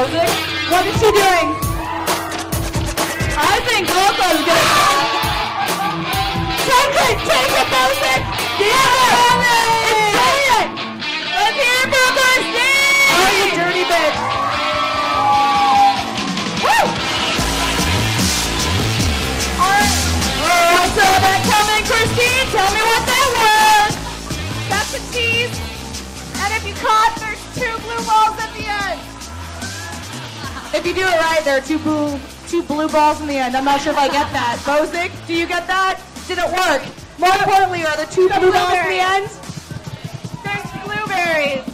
What is she doing? I think Coco's gonna. Take it, take it, Bosick! Yeah! Say it! Let's hear it for Christine! Oh, you dirty bitch! Woo! Alright. I saw that coming, Christine! Tell me what that was! That's a tease. And if you caught, there's two blue balls at the. If you do it right, there are two blue, two blue balls in the end. I'm not sure if I get that. Bozic, do you get that? Did it work? More importantly, are there two blue balls in the end? There's blueberries.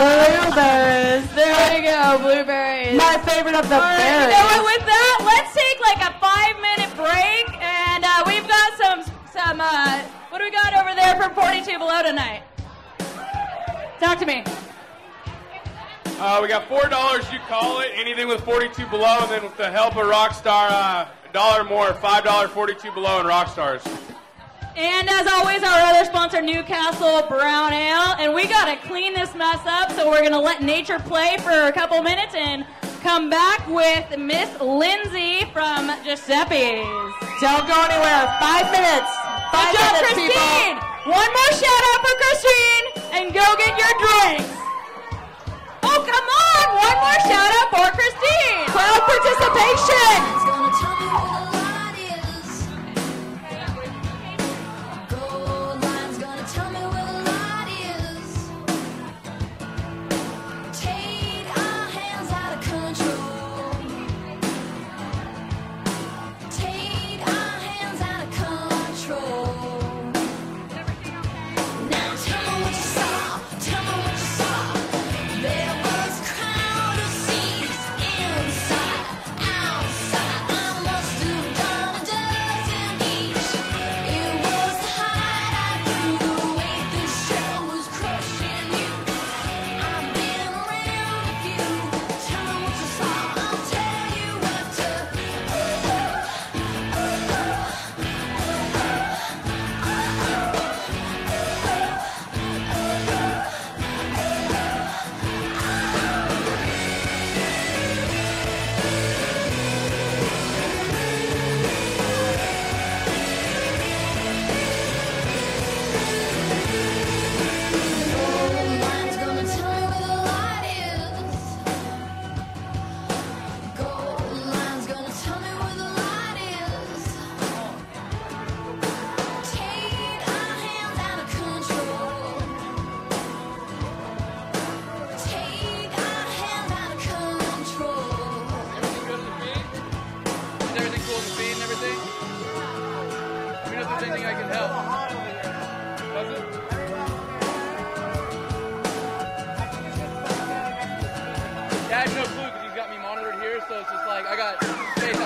Blueberries. There you go, blueberries. My favorite of the All right, berries. you know what? With that, let's take like a five-minute break, and uh, we've got some some. Uh, what do we got over there from 42 Below tonight? Talk to me. Uh, we got four dollars. You call it anything with 42 below, and then with the help of Rockstar, uh, a dollar more, five dollars 42 below, and Rockstars. And as always, our other sponsor, Newcastle Brown Ale. And we got to clean this mess up, so we're going to let nature play for a couple minutes and come back with Miss Lindsay from Giuseppe's. Don't go anywhere. Five minutes. Five Good job, minutes, Christine. people. One more shout out for Christine, and go get your drinks. One more shout out for Christine. Crowd participation. There's anything I can help. Yeah, I have no clue because he's got me monitored here, so it's just like I got space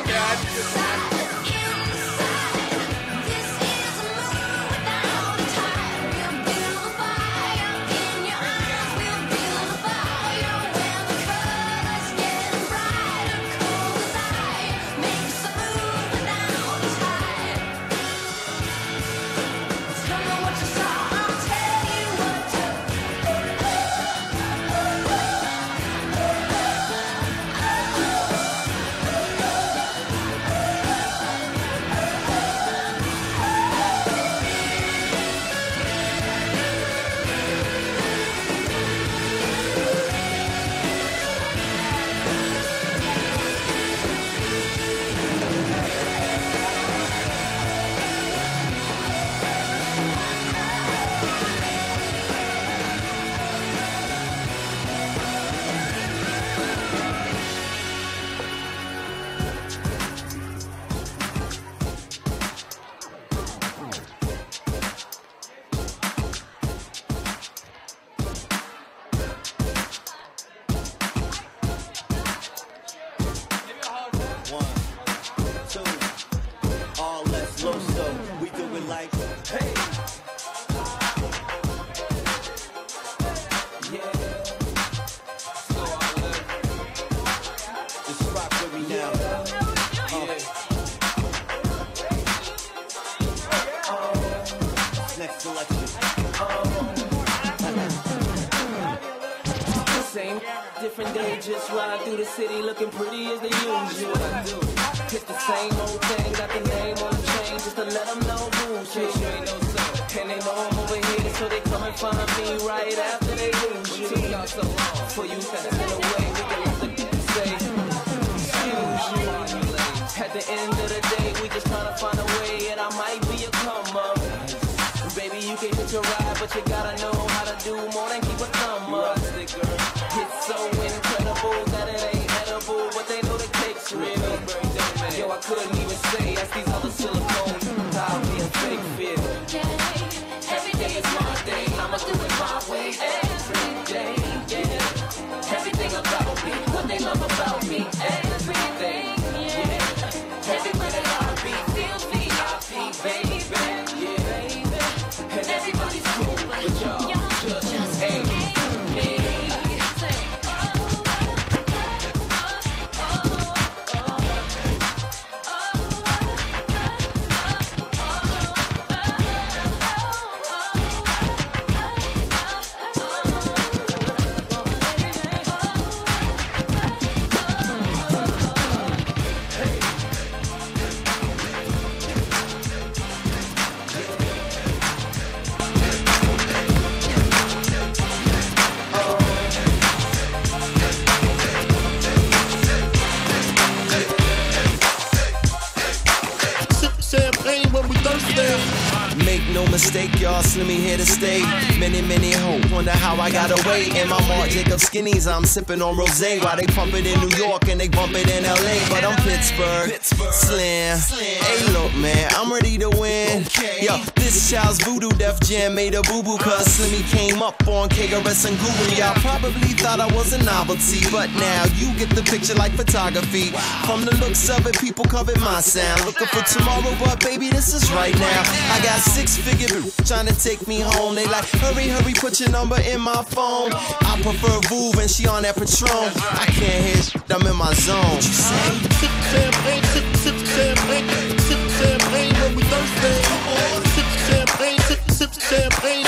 Same different day, just ride through the city looking pretty as the usual. It's the same old thing, got the name on the chain just to let them know who's you. ain't no. And they know I'm over here, so they come and find me right after they lose you. Took y'all so long for you to get a way we can the people say, excuse you. At the end me, when we thirsty. Make no mistake, y'all, Slimmy here to stay. Many, many hope. Wonder how I got away. In my Mark Jacob skinnies, I'm sipping on rose while they pump it in New York and they bump it in LA. But I'm Pittsburgh, Pittsburgh Slim. Hey, look, man, I'm ready to win. Yo, this child's voodoo def jam made a boo boo cause Slimmy came up on KRS and Google. Y'all probably thought I was a novelty, but now you get the picture like photography. From the looks of it, people covet my sound. Looking for tomorrow, but baby, this is right now. I got six figure trying to take me home. They like, hurry, hurry, put your number in my phone. I prefer Vouv and she on that Patron. I can't hear shit, I'm in my zone. Sip champagne, sip, sip champagne, sip champagne when we thirsty. Sip champagne, sip, sip champagne,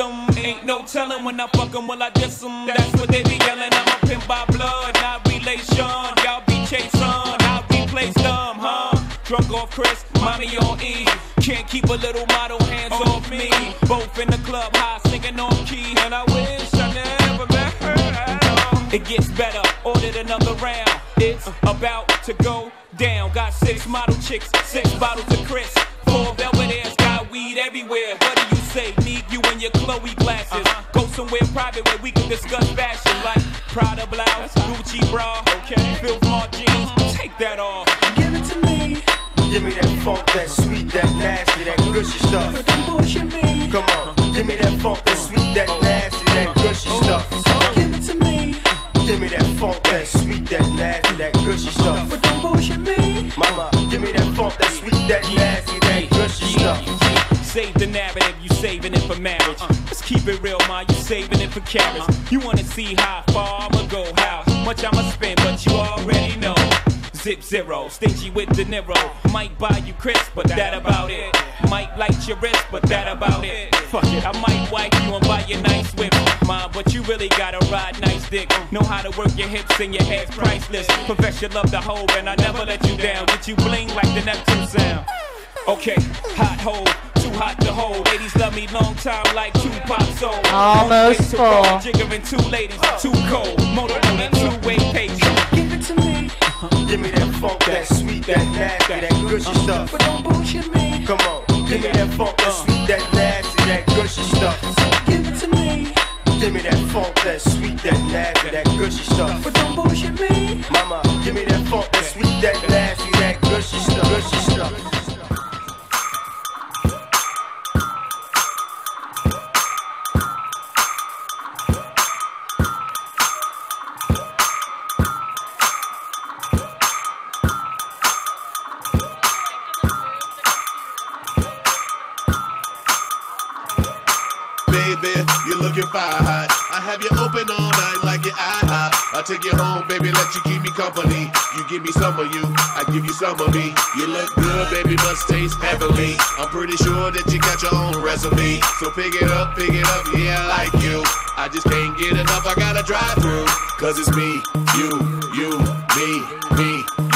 in the system, ain't no telling when I fuck 'em, will I diss 'em? That's what they be yelling. I'm a pimp by blood, not relation. Y'all be chasing, I'll replace them, huh? Drunk off Chris, mommy on E. Can't keep a little model hands off me. Both in the club, high singing on key, and I wish I never met her at all. It gets better, ordered another round. It's about to go down. Got six model chicks, six bottles of Chris. Four velvet got everywhere. What do you say? Need you in your Chloe glasses. Uh-huh. Go somewhere private where we can discuss fashion like Prada blouse, Gucci bra, okay, Phil Mart jeans. Take that off. Give it to me, Give me that funk, that sweet, that nasty, that gushy stuff. Come on, give me that funk, that sweet, that nasty, that gushy stuff. Give it to me, Give me that funk, that sweet, that nasty, that gushy stuff. but don't bullshit me. Mama, give me that funk, that sweet, that nasty, that gushy stuff. Save the narrative, you saving it for marriage. Let's keep it real, ma, you saving it for carrots. You wanna see how far I'ma go, how much I'ma spend, but you already know. Zip zero, stingy with De Niro. Might buy you crisp, but that about it. Might light your wrist, but that about it. Fuck it, I might wipe you and buy you nice whip. Mom, but you really gotta ride nice dick. Know how to work your hips and your head's priceless. Profess your love to hold, and I never let you down. Get you bling like the Neptune sound. Okay, hot hole, too hot to hold. Ladies love me long time like two pops old. Almost full. Jiggering two ladies, too cold. Motorboat two-way pace. Give it to me. Uh-huh. Give me that funk, that sweet, that nasty, that gushy uh-huh. stuff. But don't bullshit me. Come on. Give me that funk, that sweet, that nasty, that gushy stuff. Give it to me. Give me that funk, that sweet, that nasty, that gushy stuff. But don't bullshit me. Mama, give me that funk, that sweet, that nasty, give you some of me. You look good, baby, must taste heavenly. I'm pretty sure that you got your own recipe. So pick it up, pick it up, yeah, I like you. I just can't get enough, I gotta drive through. Cause it's me, you, you, me, me,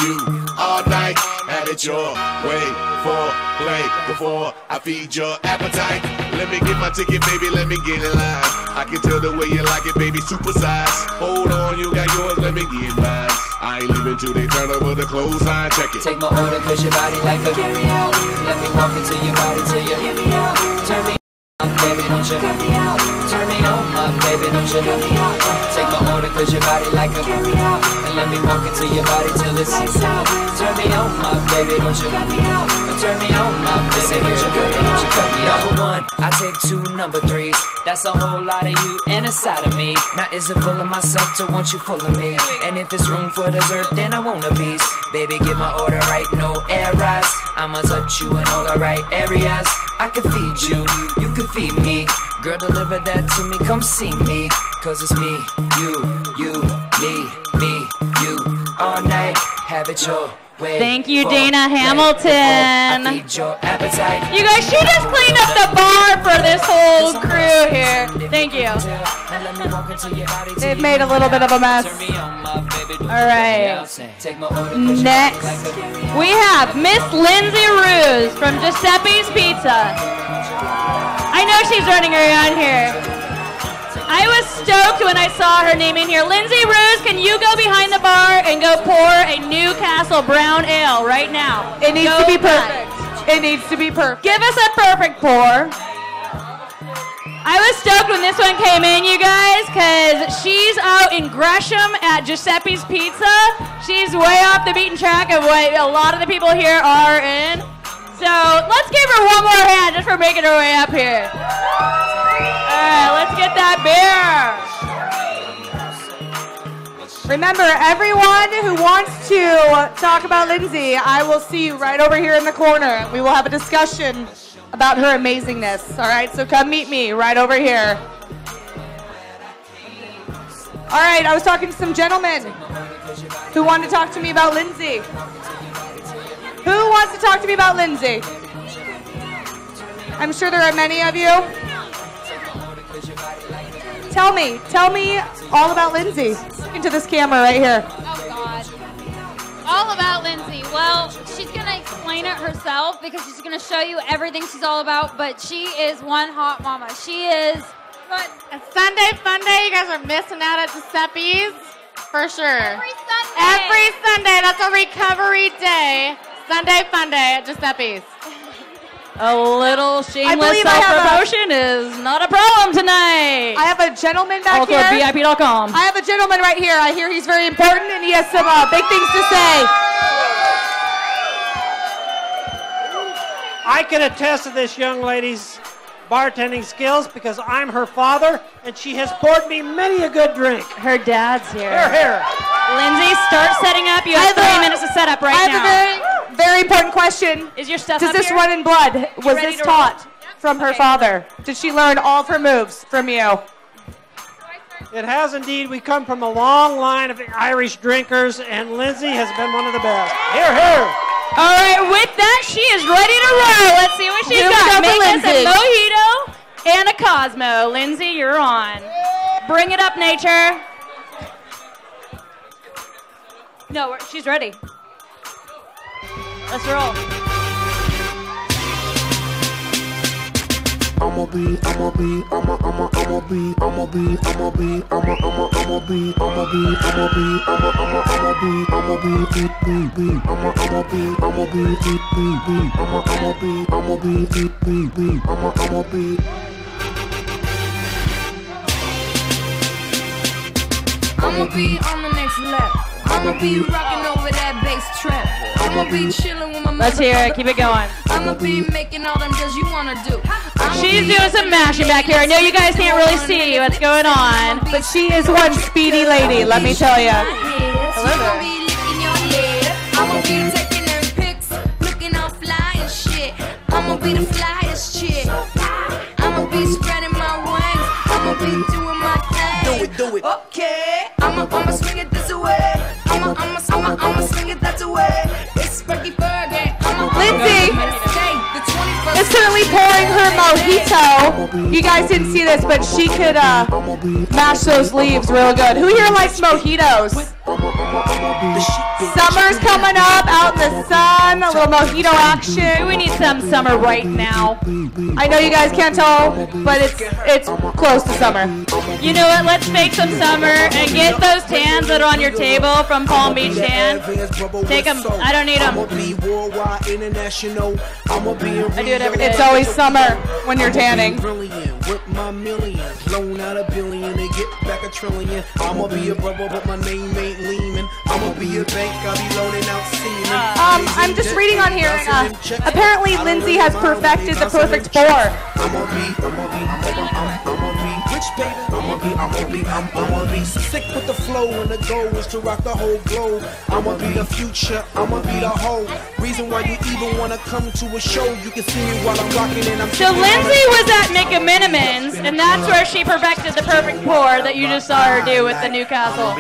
you. All night, have it your way for play before I feed your appetite. Let me get my ticket, baby, let me get in line. I can tell the way you like it, baby, super size. Hold on, you got yours, let me get mine. I ain't leaving till they turn over the i check it. Take my order cause your body like a carry out. Let me walk into your body till you hear me out. Turn me on, baby, don't you cut me out. Turn me on, my baby, don't you cut me out. Take my order cause your body like a carry out. And let me walk into your body till it's lights out. Turn me on, my baby, don't you cut me out. Turn me on, my baby, don't you out. Don't you cut me out. Number one, I take two number threes. That's a whole lot of you and a side of me. Now is it full of myself to want you full of me? And if it's room for dessert, then I want a piece. Baby, get my order right, no errors. I'ma touch you in all the right areas. I can feed you, you can feed me. Girl, deliver that to me, come see me. Cause it's me, you, you, me, me, you. All night, have it your way. Thank you, Dana Hamilton. before I feed your appetite. You guys, she just cleaned up the bar for this whole crew here. Thank you. They've made a little bit of a mess. All right. Next, we have Miss Lindsay Ruse from Giuseppe's Pizza. I know she's running around here. I was stoked when I saw her name in here. Lindsay Ruse, can you go behind the bar and go pour a Newcastle Brown Ale right now? It needs Go to be perfect. It needs to be perfect. Give us a perfect pour. I was stoked when this one came in, you guys, because she's out in Gresham at Giuseppe's Pizza. She's way off the beaten track of what a lot of the people here are in. So let's give her one more hand just for making her way up here. Let's get that beer. Remember, everyone who wants to talk about Lindsay, I will see you right over here in the corner. We will have a discussion about her amazingness. All right, so come meet me right over here. All right, I was talking to some gentlemen who wanted to talk to me about Lindsay. Who wants to talk to me about Lindsay? I'm sure there are many of you. Tell me, tell me all about Lindsay. Look into this camera right here. Oh God. All about Lindsay. Well, she's gonna explain it herself because she's gonna show you everything she's all about. But she is one hot mama. She is. But Sunday Fun Day, you guys are missing out at Giuseppe's for sure. Every Sunday. Every Sunday. That's a recovery day. Sunday Fun Day at Giuseppe's. A little shameless believe I a- self-promotion is not a problem tonight. I have a gentleman back Also here. at VIP.com. I have a gentleman right here. I hear he's very important and he has some uh, big things to say. I can attest to this young lady's bartending skills because I'm her father and she has poured me many a good drink. Her dad's here. Here, here. Lindsay, start setting up. You have have three a- minutes to set up right I have now. A very, very important question. Is your stuff Does up this here? run in blood? Was this to roll? taught from her father? Did she learn all of her moves from you? It has indeed. We come from a long line of Irish drinkers, and Lindsay has been one of the best. Here, here. All right, with that, she is ready to roll. Let's see what she's Here got. go for Make us a mojito and a Cosmo. Lindsay, you're on. Bring it up, nature. No, she's ready. Let's roll. I'ma be, I'ma be, I'ma, I'ma, I'ma be, I'ma be, I'ma be, I'ma, I'ma, I'ma be, I'ma be, I'ma be, I'ma, I'ma, I'ma be, I'ma be, be, be, be, I'ma, I'ma be, I'ma be, be, be, be, I'ma, I'ma be, I'ma be, be, be, be, I'ma, I'ma be. I'ma be on the next level. I'ma be rocking over that bass trap. I'ma be chilling with my Let's hear it. Keep it going. I'ma be making all them girls you wanna do. She's be- doing some mashing back here. I know you guys can't really see what's going on. But she is one speedy lady, let me tell you. I'ma be licking your head. I'ma be taking them pics, looking all fly and shit. I'ma be the flyest chick. I'ma be spreading my wings. I'ma be doing my thing. Do it, do it. Okay. I'ma, I'ma swing it this way. I'ma, it that way. It's Fergie Fergie. I'ma, Lindsay is currently pouring her mojito. You guys didn't see this, but she could uh, mash those leaves real good. Who here likes mojitos? Summer's coming up, out in the sun, a little mojito action. We need some summer right now. I know you guys can't tell, but it's it's close to summer. You know what? Let's make some summer and get those tans that are on your table from Palm Beach Tan. Take them. I don't need them. I do it every day. It's always summer when you're tanning. With my millions, loan out a billion and get back a trillion. I'ma be a brother, but my name ain't Lehman. I'ma be a bank, I'll be loaning out semen. Um, I'm just reading on here. Uh, apparently, Lindsay has perfected the perfect four. Rich, baby. I'ma be, I'ma be, I'm, I'ma be sick with the flow, and the goal is to rock the whole globe. I'ma be the future, I'ma be the whole reason why you even wanna come to a show. You can see me while I'm rocking and I'm. So Lindsay was at McMinimans, and that's where she perfected the perfect pour that you just saw her do with the Newcastle.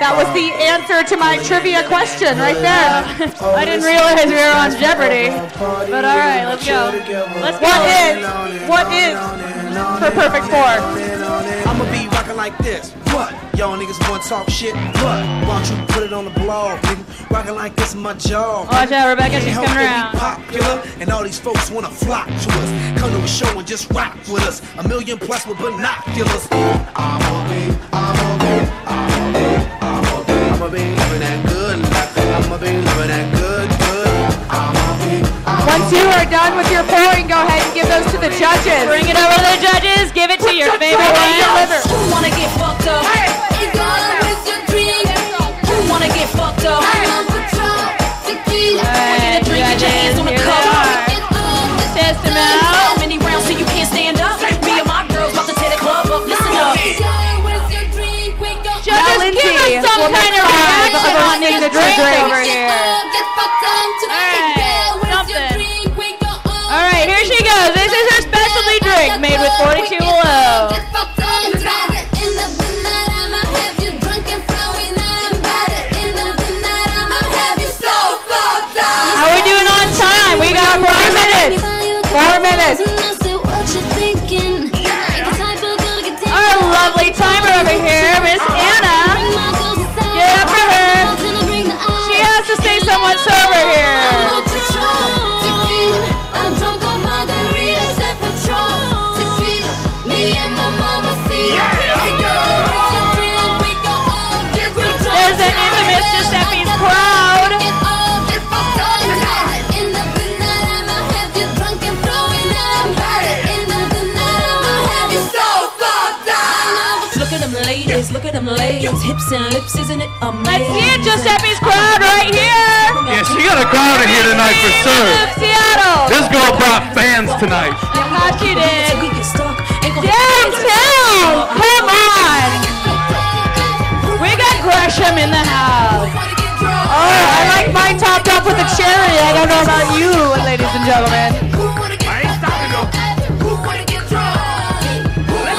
That was the answer to my trivia question right there. I didn't realize we were on Jeopardy. But all right, let's go. Let's go. What is what is her perfect four? I'ma be rocking like this. What? Y'all niggas wanna talk shit? What? Why don't you put it on the blog, nigga? Rocking like this is my job. Watch out, Rebecca, she's coming around. Popular, and all these folks wanna flock to us. Come to a show and just rock with us. A million plus with binoculars. I'ma be, I'ma be, I'ma be, I'ma be, I'ma be living that good life. I'ma be living that good. I'ma be, Once you are done with your pouring, go ahead and give those to the judges. Bring it over to the judges. Give it to your favorite one. Who wanna get fucked up? Hey, with your dream. Who wanna get fucked up? Hey, Alright, Drink, get your hands on the here they are. Test them out. Many rounds so you can't stand up. Me and my girls about to tear the club up. Listen up. Judges, give us some kind of reaction on name the drink. over here. Four minutes. Them ladies, hips and lips, isn't it amazing? Let's see it, Giuseppe's crowd right here. Yeah, she got a crowd in here tonight for sure. Seattle. This girl brought fans tonight. I thought you did. Downtown. Come on. We got Gresham in the house. Oh, I like mine topped up with a cherry. I don't know about you, ladies and gentlemen.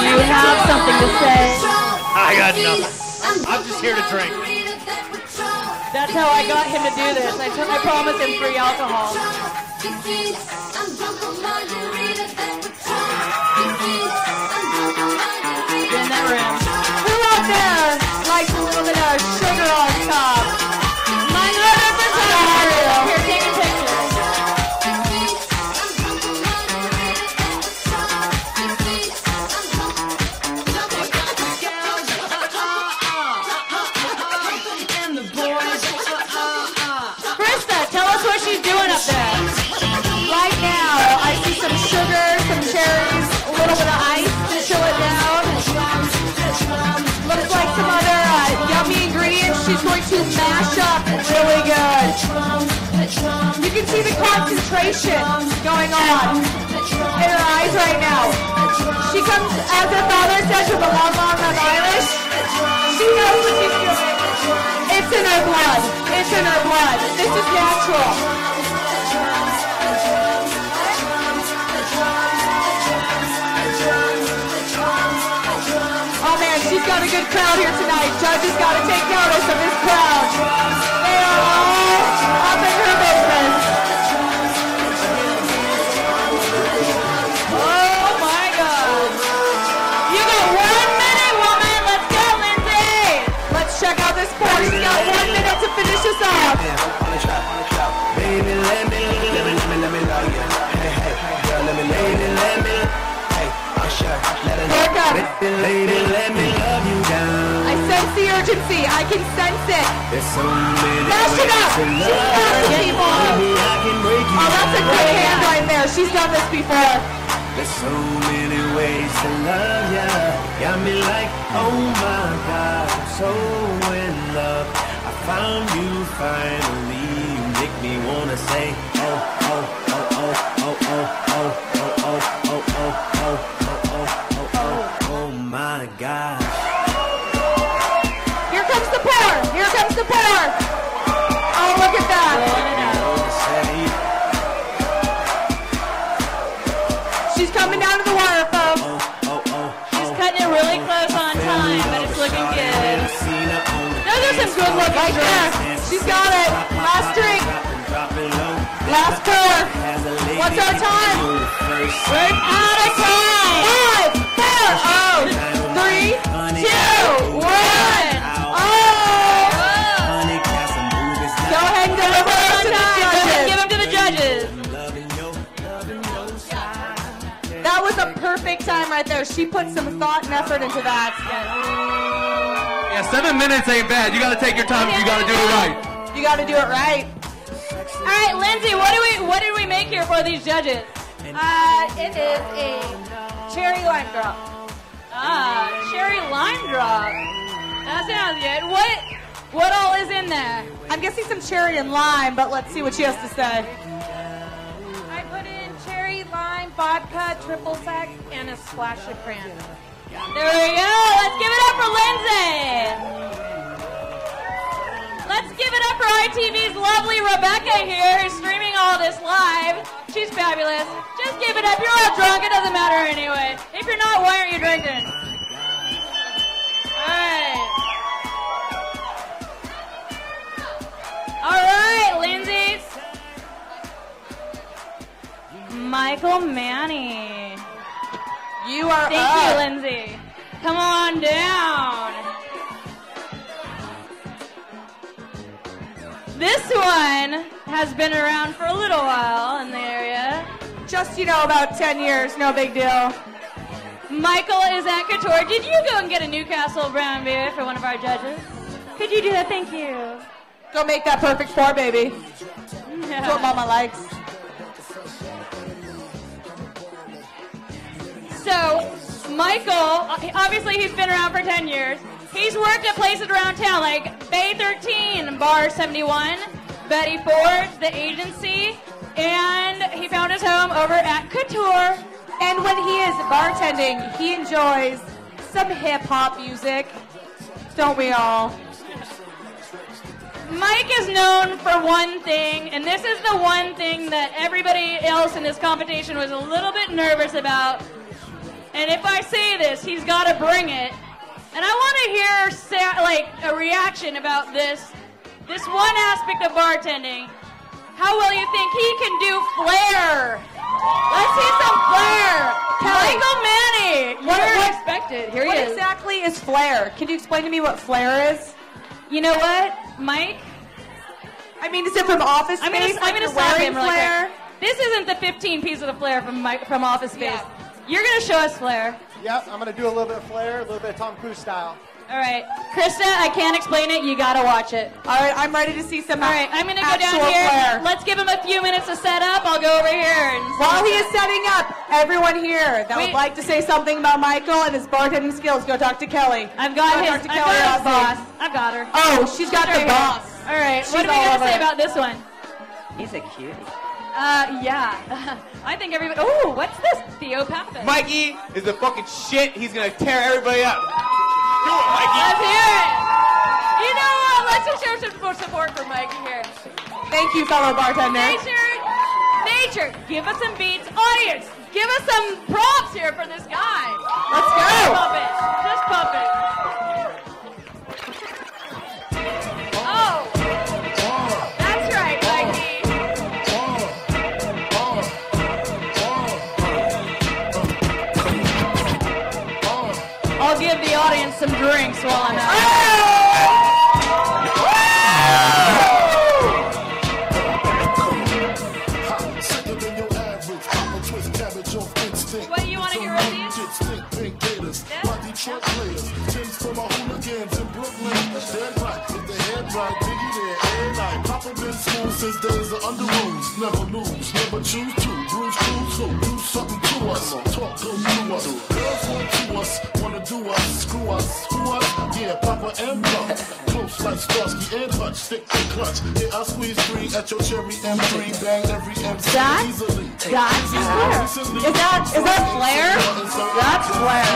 You have something to say. I got nothing. I'm just here to drink. That's how I got him to do this. I, t- I promised him free alcohol. Concentration going on in her eyes right now. She comes, as her father says, with a long arm of Irish. She knows what she's doing. It's in her blood. It's in her blood. This is natural. Oh man, she's got a good crowd here tonight. Judges got to take notice of this crowd. They are all urgency. I can sense it. There's so many Mash it up. ways to She's love got people. Baby, I can break you Oh, that's a great hand right there. She's done this before. There's so many ways to love ya. Got me like, oh my God, I'm so in love. I found you finally. You make me wanna say, oh, oh, oh, oh, oh, oh, oh, oh, oh, oh, oh, oh, oh, oh, oh, oh, oh my God. Here comes the pour. Here comes the pour. Oh, look at that. She's coming down to the wire, folks. She's cutting it really close on time, but it's looking good. Those are some good looking Right there. She's got it. Last drink. Last pour. What's our time? We're out of time. Five, four, oh, time right there. She put some thought and effort into that. Yeah, seven minutes ain't bad. You gotta take your time if you gotta do it right. You got to do it right. All right, Lindsay, what do we what did we make here for these judges? Uh, it is a cherry lime drop. Ah, cherry lime drop. That sounds good. What what all is in there? I'm guessing some cherry and lime, but let's see what she has to say. Vodka, triple sec, and a splash of cran. There we go. Let's give it up for Lindsay. Let's give it up for ITV's lovely Rebecca here, who's streaming all this live. She's fabulous. Just give it up. You're all drunk. It doesn't matter Michael Manny. You are Thank up. you, Lindsay. Come on down. This one has been around for a little while in the area. Just, you know, about 10 years. No big deal. Michael is at Couture. Did you go and get a Newcastle brown beer for one of our judges? Could you do that? Thank you. Go make that perfect pour, baby. That's what Mama likes. So, Michael, obviously he's been around for 10 years. He's worked at places around town like Bay 13, Bar 71, Betty Ford, The Agency, and he found his home over at Couture. And when he is bartending, he enjoys some hip hop music. Don't we all? Mike is known for one thing, and this is the one thing that everybody else in this competition was a little bit nervous about. And if I say this, he's got to bring it. And I want to hear sa- like a reaction about this, this one aspect of bartending. How well you think he can do flair? Let's see some flair. Michael Manny, What- what- expected. Here what he is. exactly is flair? Can you explain to me what flair is? You know what, Mike? I mean, is it from Office I'm gonna, Space? I'm gonna slap him really. This isn't the 15 piece of the flair from Mike, from Office Space. You're gonna show us flair. Yep, I'm gonna do a little bit of flair, a little bit of Tom Cruise style. All right, Krista, I can't explain it. You gotta watch it. All right, I'm ready to see some. All right, I'm gonna go down here. flair. Let's give him a few minutes to set up. I'll go over here. And While he is setting up, everyone here that Wait. would like to say something about Michael and his bartending skills, go talk to Kelly. I've got go his, talk to I've Kelly got his Rossi. boss. I've got her. Oh, she's got right the here. boss. All right, She's what are we all gonna say it. about this one? He's a cutie. Uh, yeah. I think everybody. Oh, what's this? Theo Pappas. Mikey is the fucking shit. He's gonna tear everybody up. Do it, Mikey. Let's hear it. You know what? Let's just show some support for Mikey here. Thank you, fellow bartender. Nature, nature, give us some beats. Audience, give us some props here for this guy. Let's go. Just pump it. Just pump it. Some drinks while I'm at it. Sicker than your average. Papa twist cabbage off instinct. What do you wanna hear of these? Get stink pink gators. My Detroit players. Tins for my hooligans in Brooklyn. Dead right with the head right. Biggie there every night. Papa been school since days of under rules. Never lose, never choose to. Bruise, cruise, so do something to us. Talk through us. Girls want to us, wanna do us, screw us, who us? Yeah, Papa and Pump. Close like Starsky and Hutch, stick to clutch. Yeah, I squeeze three at your cherry M3, bang every MC That's- easily. that's Flair. Is that- is that Flair? That's Flair.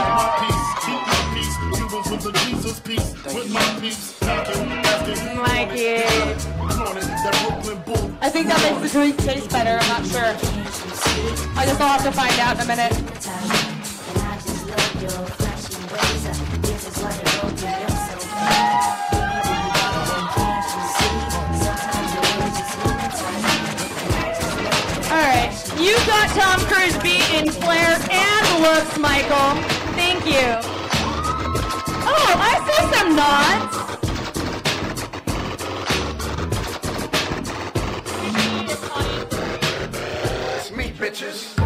Keep my peace, Cubans with the Jesus peace, with my peace, Mikey. It, that Brooklyn bull. I think that makes the drink taste better. I'm not sure. I guess I'll have to find out in a minute. All right, you got Tom Cruise beat in flair and looks, Michael. Thank you. Oh, I see some nods. Bitches.